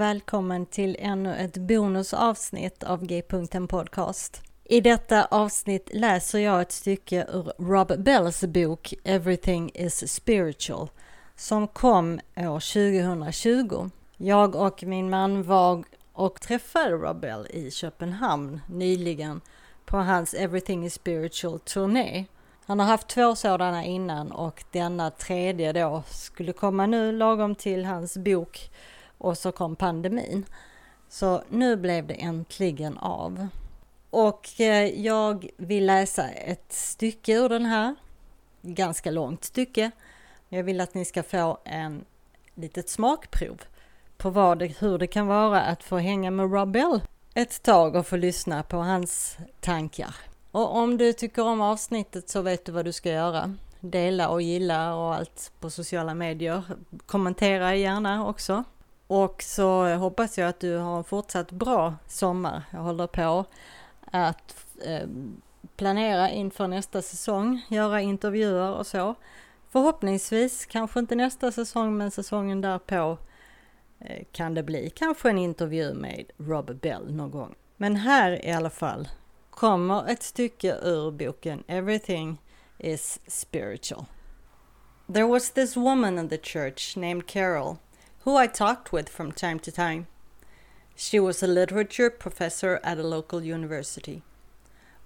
och välkommen till ännu ett bonusavsnitt av G-punkten Podcast. I detta avsnitt läser jag ett stycke ur Rob Bells bok Everything is spiritual som kom år 2020. Jag och min man var och träffade Rob Bell i Köpenhamn nyligen på hans Everything is spiritual turné. Han har haft två sådana innan och denna tredje då skulle komma nu lagom till hans bok och så kom pandemin. Så nu blev det äntligen av. Och eh, jag vill läsa ett stycke ur den här. Ganska långt stycke. Jag vill att ni ska få en litet smakprov på vad det, hur det kan vara att få hänga med Rob Bell ett tag och få lyssna på hans tankar. Och om du tycker om avsnittet så vet du vad du ska göra. Dela och gilla och allt på sociala medier. Kommentera gärna också. Och så hoppas jag att du har en fortsatt bra sommar. Jag håller på att eh, planera inför nästa säsong, göra intervjuer och så. Förhoppningsvis, kanske inte nästa säsong, men säsongen därpå eh, kan det bli kanske en intervju med Rob Bell någon gång. Men här i alla fall kommer ett stycke ur boken Everything is spiritual. There was this woman in the church named Carol who I talked with from time to time. She was a literature professor at a local university.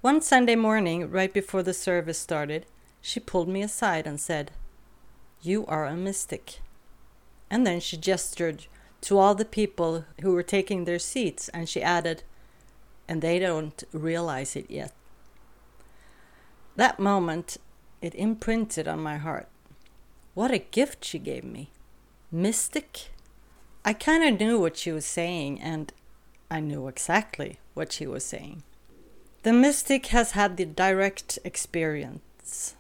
One Sunday morning, right before the service started, she pulled me aside and said, You are a mystic. And then she gestured to all the people who were taking their seats and she added, and they don't realize it yet. That moment, it imprinted on my heart. What a gift she gave me. Mystic? I kind of knew what she was saying, and I knew exactly what she was saying. The mystic has had the direct experience.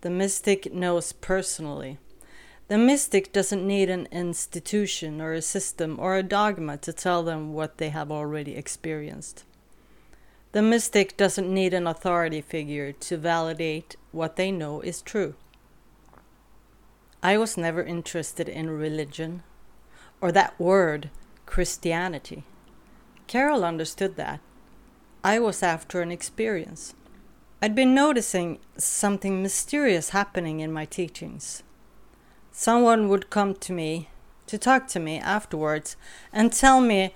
The mystic knows personally. The mystic doesn't need an institution or a system or a dogma to tell them what they have already experienced. The mystic doesn't need an authority figure to validate what they know is true. I was never interested in religion or that word, Christianity. Carol understood that. I was after an experience. I'd been noticing something mysterious happening in my teachings. Someone would come to me to talk to me afterwards and tell me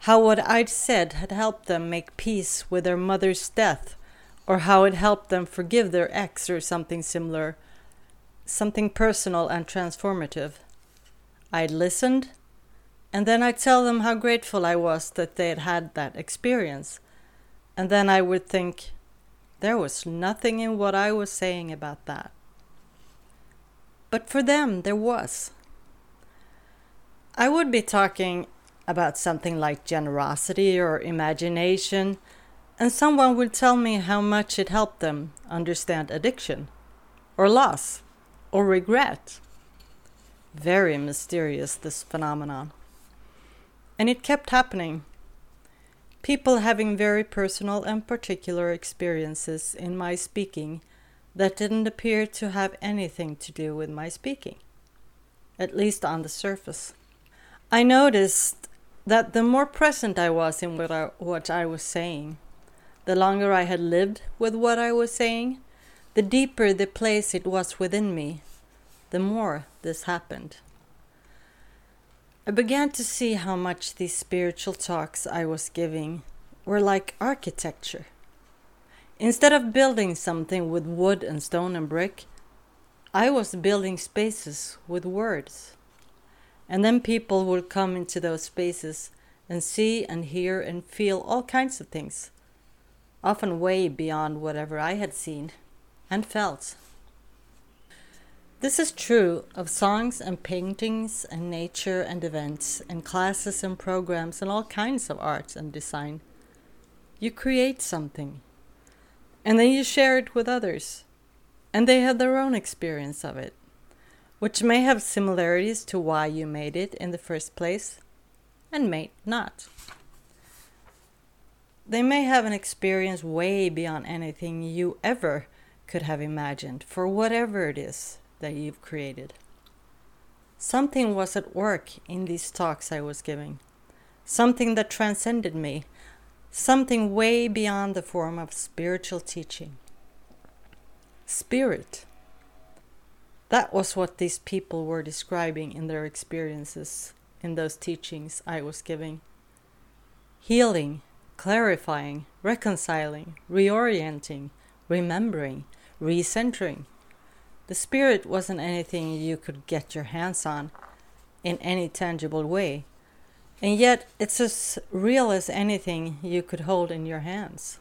how what I'd said had helped them make peace with their mother's death, or how it helped them forgive their ex, or something similar, something personal and transformative. I'd listened, and then I'd tell them how grateful I was that they had had that experience. And then I would think, there was nothing in what I was saying about that. But for them, there was. I would be talking about something like generosity or imagination, and someone would tell me how much it helped them understand addiction, or loss, or regret. Very mysterious, this phenomenon. And it kept happening. People having very personal and particular experiences in my speaking that didn't appear to have anything to do with my speaking, at least on the surface. I noticed that the more present I was in what I, what I was saying, the longer I had lived with what I was saying, the deeper the place it was within me, the more this happened. I began to see how much these spiritual talks I was giving were like architecture. Instead of building something with wood and stone and brick, I was building spaces with words. And then people would come into those spaces and see and hear and feel all kinds of things, often way beyond whatever I had seen and felt. This is true of songs and paintings and nature and events and classes and programs and all kinds of arts and design. You create something, and then you share it with others, and they have their own experience of it which may have similarities to why you made it in the first place and may not. They may have an experience way beyond anything you ever could have imagined for whatever it is that you've created. Something was at work in these talks I was giving, something that transcended me, something way beyond the form of spiritual teaching. Spirit. That was what these people were describing in their experiences in those teachings I was giving. Healing, clarifying, reconciling, reorienting, remembering, recentering. The spirit wasn't anything you could get your hands on in any tangible way, and yet it's as real as anything you could hold in your hands.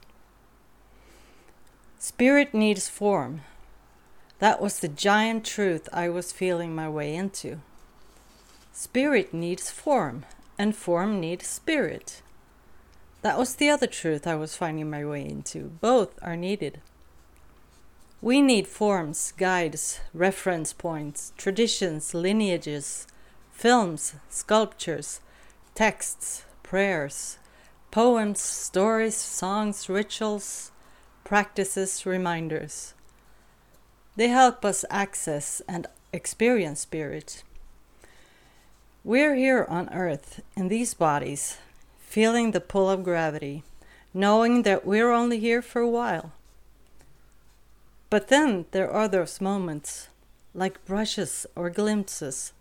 Spirit needs form. That was the giant truth I was feeling my way into. Spirit needs form, and form needs spirit. That was the other truth I was finding my way into. Both are needed. We need forms, guides, reference points, traditions, lineages, films, sculptures, texts, prayers, poems, stories, songs, rituals, practices, reminders. They help us access and experience spirit. We're here on earth in these bodies feeling the pull of gravity, knowing that we're only here for a while. But then there are those moments, like brushes or glimpses,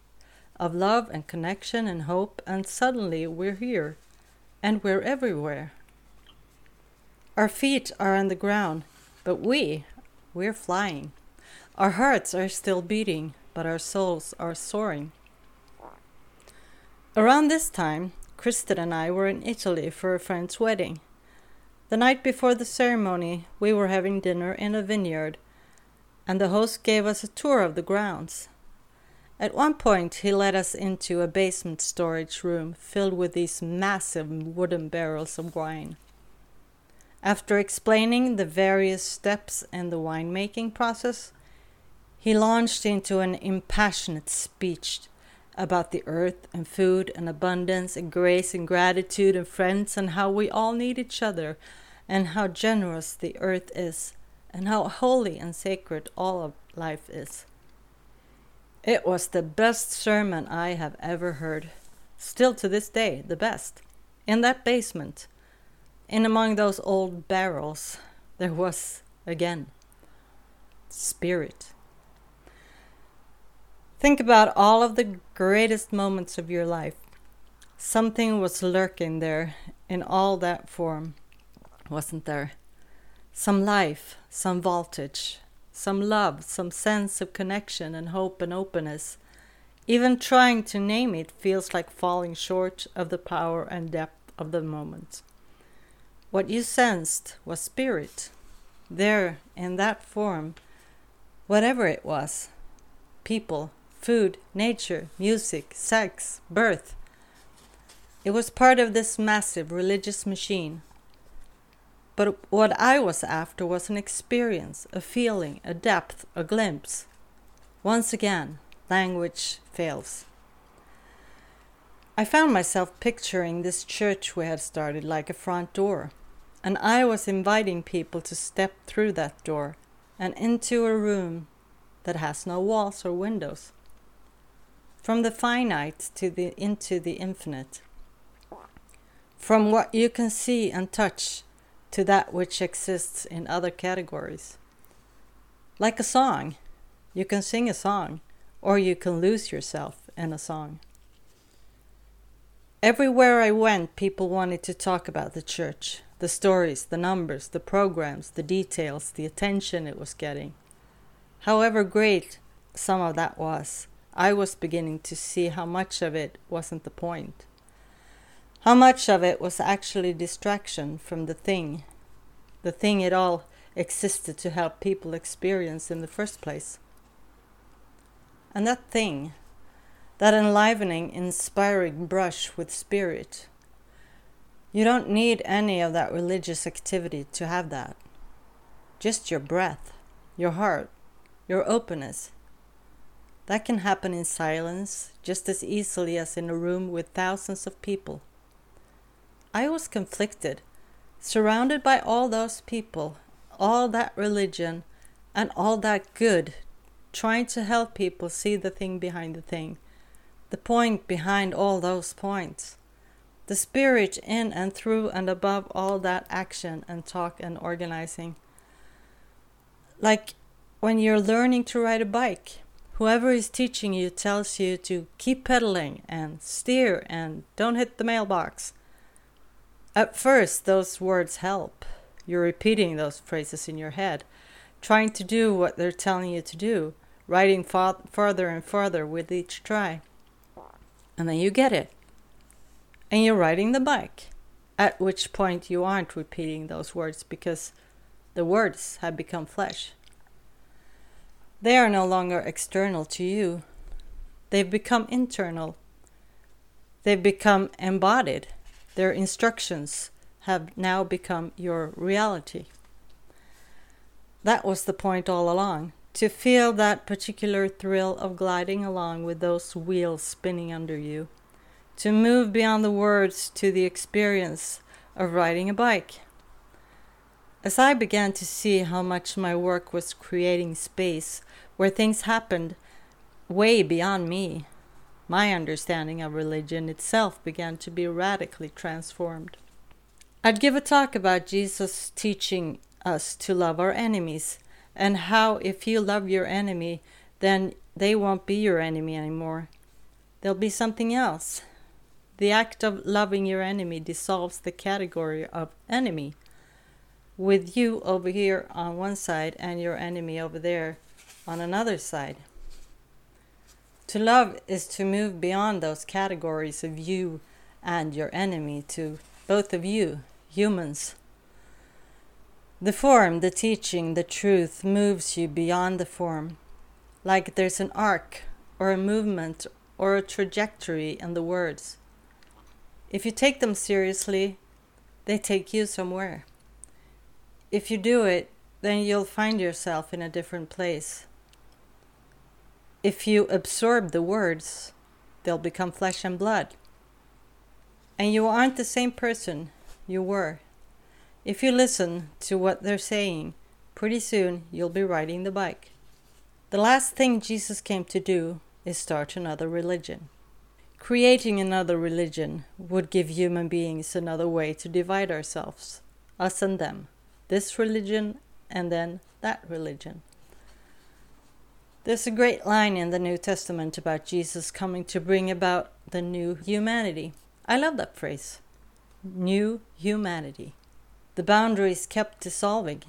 of love and connection and hope, and suddenly we're here and we're everywhere. Our feet are on the ground, but we, we're flying. Our hearts are still beating, but our souls are soaring. Around this time, Kristen and I were in Italy for a friend's wedding. The night before the ceremony, we were having dinner in a vineyard, and the host gave us a tour of the grounds. At one point, he led us into a basement storage room filled with these massive wooden barrels of wine. After explaining the various steps in the winemaking process, he launched into an impassioned speech about the earth and food and abundance and grace and gratitude and friends and how we all need each other and how generous the earth is and how holy and sacred all of life is. It was the best sermon I have ever heard. Still to this day, the best. In that basement, in among those old barrels, there was, again, spirit. Think about all of the greatest moments of your life. Something was lurking there in all that form, wasn't there? Some life, some voltage, some love, some sense of connection and hope and openness. Even trying to name it feels like falling short of the power and depth of the moment. What you sensed was spirit, there in that form, whatever it was people, food, nature, music, sex, birth. It was part of this massive religious machine. But what I was after was an experience, a feeling, a depth, a glimpse. Once again, language fails. I found myself picturing this church we had started like a front door, and I was inviting people to step through that door and into a room that has no walls or windows from the finite to the into the infinite. From what you can see and touch to that which exists in other categories. Like a song. You can sing a song or you can lose yourself in a song. Everywhere i went people wanted to talk about the church the stories the numbers the programs the details the attention it was getting. However great some of that was I was beginning to see how much of it wasn't the point. How much of it was actually distraction from the thing, the thing it all existed to help people experience in the first place. And that thing, that enlivening, inspiring brush with spirit, you don't need any of that religious activity to have that. Just your breath, your heart, your openness, that can happen in silence just as easily as in a room with thousands of people. I was conflicted, surrounded by all those people, all that religion, and all that good, trying to help people see the thing behind the thing, the point behind all those points. The spirit in and through and above all that action and talk and organizing. Like when you're learning to ride a bike, whoever is teaching you tells you to keep pedaling and steer and don't hit the mailbox. At first, those words help. You're repeating those phrases in your head, trying to do what they're telling you to do, riding far- farther and farther with each try. And then you get it. And you're riding the bike, at which point you aren't repeating those words because the words have become flesh. They are no longer external to you. They've become internal. They've become embodied. Their instructions have now become your reality. That was the point all along to feel that particular thrill of gliding along with those wheels spinning under you, to move beyond the words to the experience of riding a bike. As I began to see how much my work was creating space where things happened way beyond me, my understanding of religion itself began to be radically transformed. I'd give a talk about Jesus teaching us to love our enemies and how if you love your enemy, then they won't be your enemy anymore. They'll be something else. The act of loving your enemy dissolves the category of enemy, with you over here on one side and your enemy over there on another side. To love is to move beyond those categories of you and your enemy to both of you, humans. The form, the teaching, the truth moves you beyond the form, like there's an arc or a movement or a trajectory in the words. If you take them seriously, they take you somewhere. If you do it, then you'll find yourself in a different place. If you absorb the words, they'll become flesh and blood. And you aren't the same person you were. If you listen to what they're saying, pretty soon you'll be riding the bike. The last thing Jesus came to do is start another religion. Creating another religion would give human beings another way to divide ourselves, us and them, this religion and then that religion. There's a great line in the New Testament about Jesus coming to bring about the new humanity. I love that phrase. New humanity. The boundaries kept dissolving.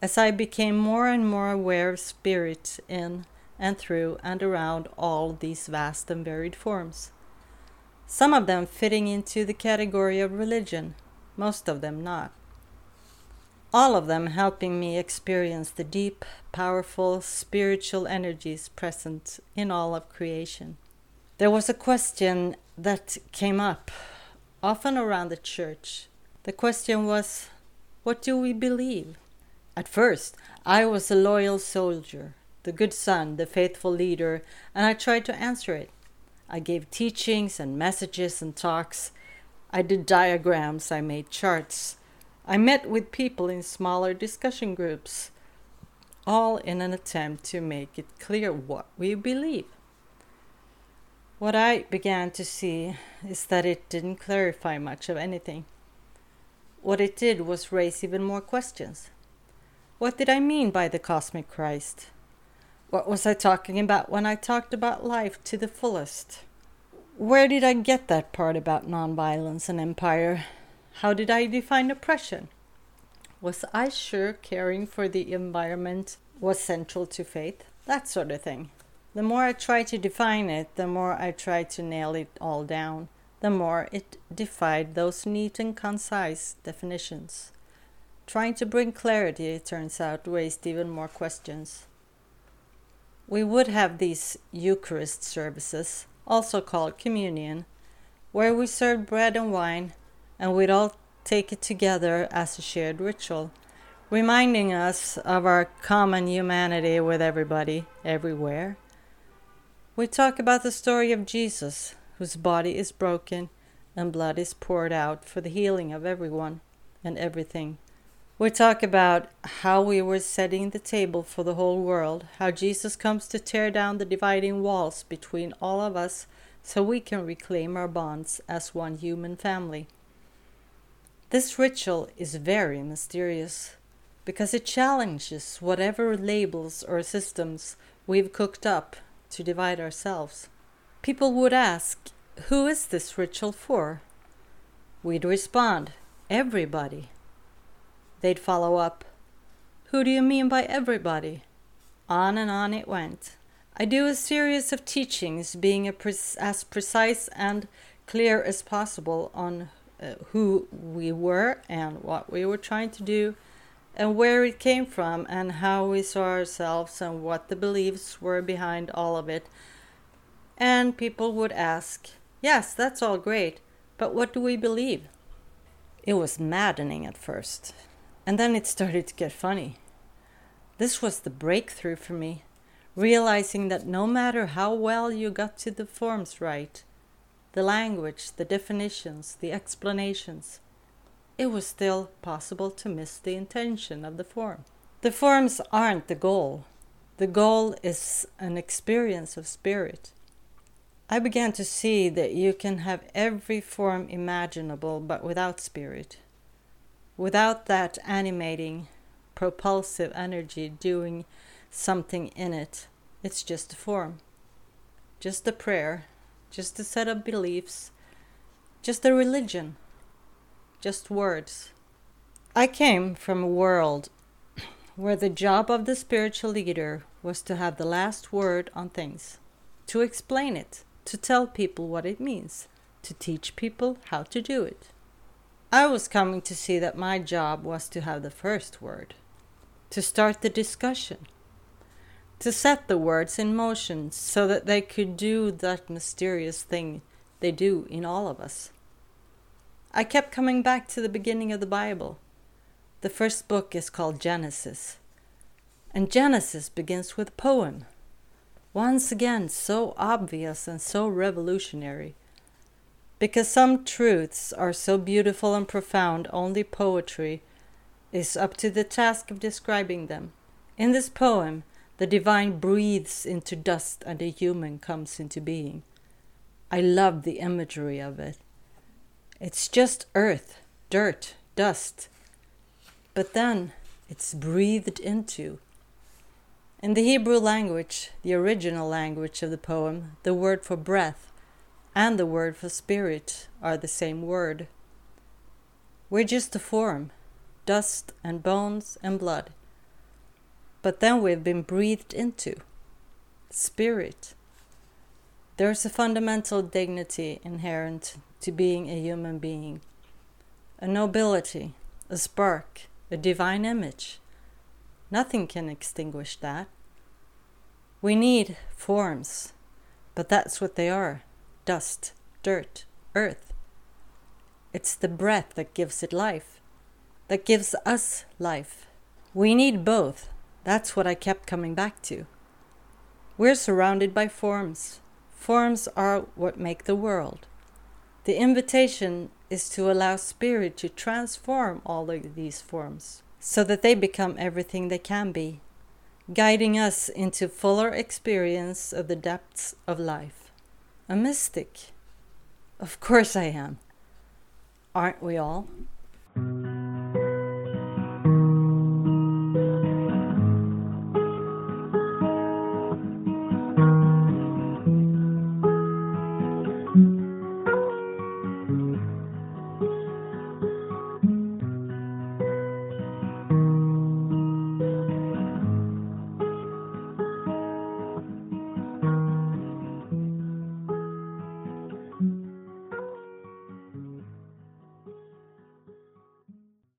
As I became more and more aware of spirit in and through and around all these vast and varied forms. Some of them fitting into the category of religion, most of them not. All of them helping me experience the deep, powerful spiritual energies present in all of creation. There was a question that came up, often around the church. The question was what do we believe? At first, I was a loyal soldier, the good son, the faithful leader, and I tried to answer it. I gave teachings and messages and talks. I did diagrams, I made charts. I met with people in smaller discussion groups, all in an attempt to make it clear what we believe. What I began to see is that it didn't clarify much of anything. What it did was raise even more questions. What did I mean by the cosmic Christ? What was I talking about when I talked about life to the fullest? Where did I get that part about nonviolence and empire? How did I define oppression? Was I sure caring for the environment was central to faith? That sort of thing. The more I tried to define it, the more I tried to nail it all down the more it defied those neat and concise definitions. Trying to bring clarity, it turns out, raised even more questions. We would have these Eucharist services, also called communion, where we served bread and wine, and we'd all take it together as a shared ritual, reminding us of our common humanity with everybody, everywhere. We talk about the story of Jesus, whose body is broken and blood is poured out for the healing of everyone and everything. We talk about how we were setting the table for the whole world, how Jesus comes to tear down the dividing walls between all of us so we can reclaim our bonds as one human family. This ritual is very mysterious because it challenges whatever labels or systems we've cooked up to divide ourselves. People would ask, Who is this ritual for? We'd respond, Everybody. They'd follow up, Who do you mean by everybody? On and on it went. I do a series of teachings, being pre- as precise and clear as possible on uh, who we were and what we were trying to do and where it came from and how we saw ourselves and what the beliefs were behind all of it. And people would ask, Yes, that's all great, but what do we believe? It was maddening at first, and then it started to get funny. This was the breakthrough for me, realizing that no matter how well you got to the forms right, the language, the definitions, the explanations, it was still possible to miss the intention of the form. The forms aren't the goal, the goal is an experience of spirit. I began to see that you can have every form imaginable but without spirit, without that animating, propulsive energy doing something in it. It's just a form, just a prayer, just a set of beliefs, just a religion, just words. I came from a world where the job of the spiritual leader was to have the last word on things, to explain it, to tell people what it means, to teach people how to do it. I was coming to see that my job was to have the first word. To start the discussion, to set the words in motion so that they could do that mysterious thing they do in all of us. I kept coming back to the beginning of the Bible. The first book is called Genesis, and Genesis begins with a poem. Once again, so obvious and so revolutionary. Because some truths are so beautiful and profound, only poetry is up to the task of describing them. In this poem, the divine breathes into dust and a human comes into being. I love the imagery of it. It's just earth, dirt, dust. But then it's breathed into. In the Hebrew language, the original language of the poem, the word for breath and the word for spirit are the same word. We're just a form, dust and bones and blood. But then we've been breathed into spirit. There's a fundamental dignity inherent to being a human being, a nobility, a spark, a divine image. Nothing can extinguish that. We need forms, but that's what they are dust, dirt, earth. It's the breath that gives it life that gives us life. We need both. That's what I kept coming back to. We're surrounded by forms. Forms are what make the world. The invitation is to allow spirit to transform all of these forms so that they become everything they can be, guiding us into fuller experience of the depths of life. A mystic. Of course I am. Aren't we all?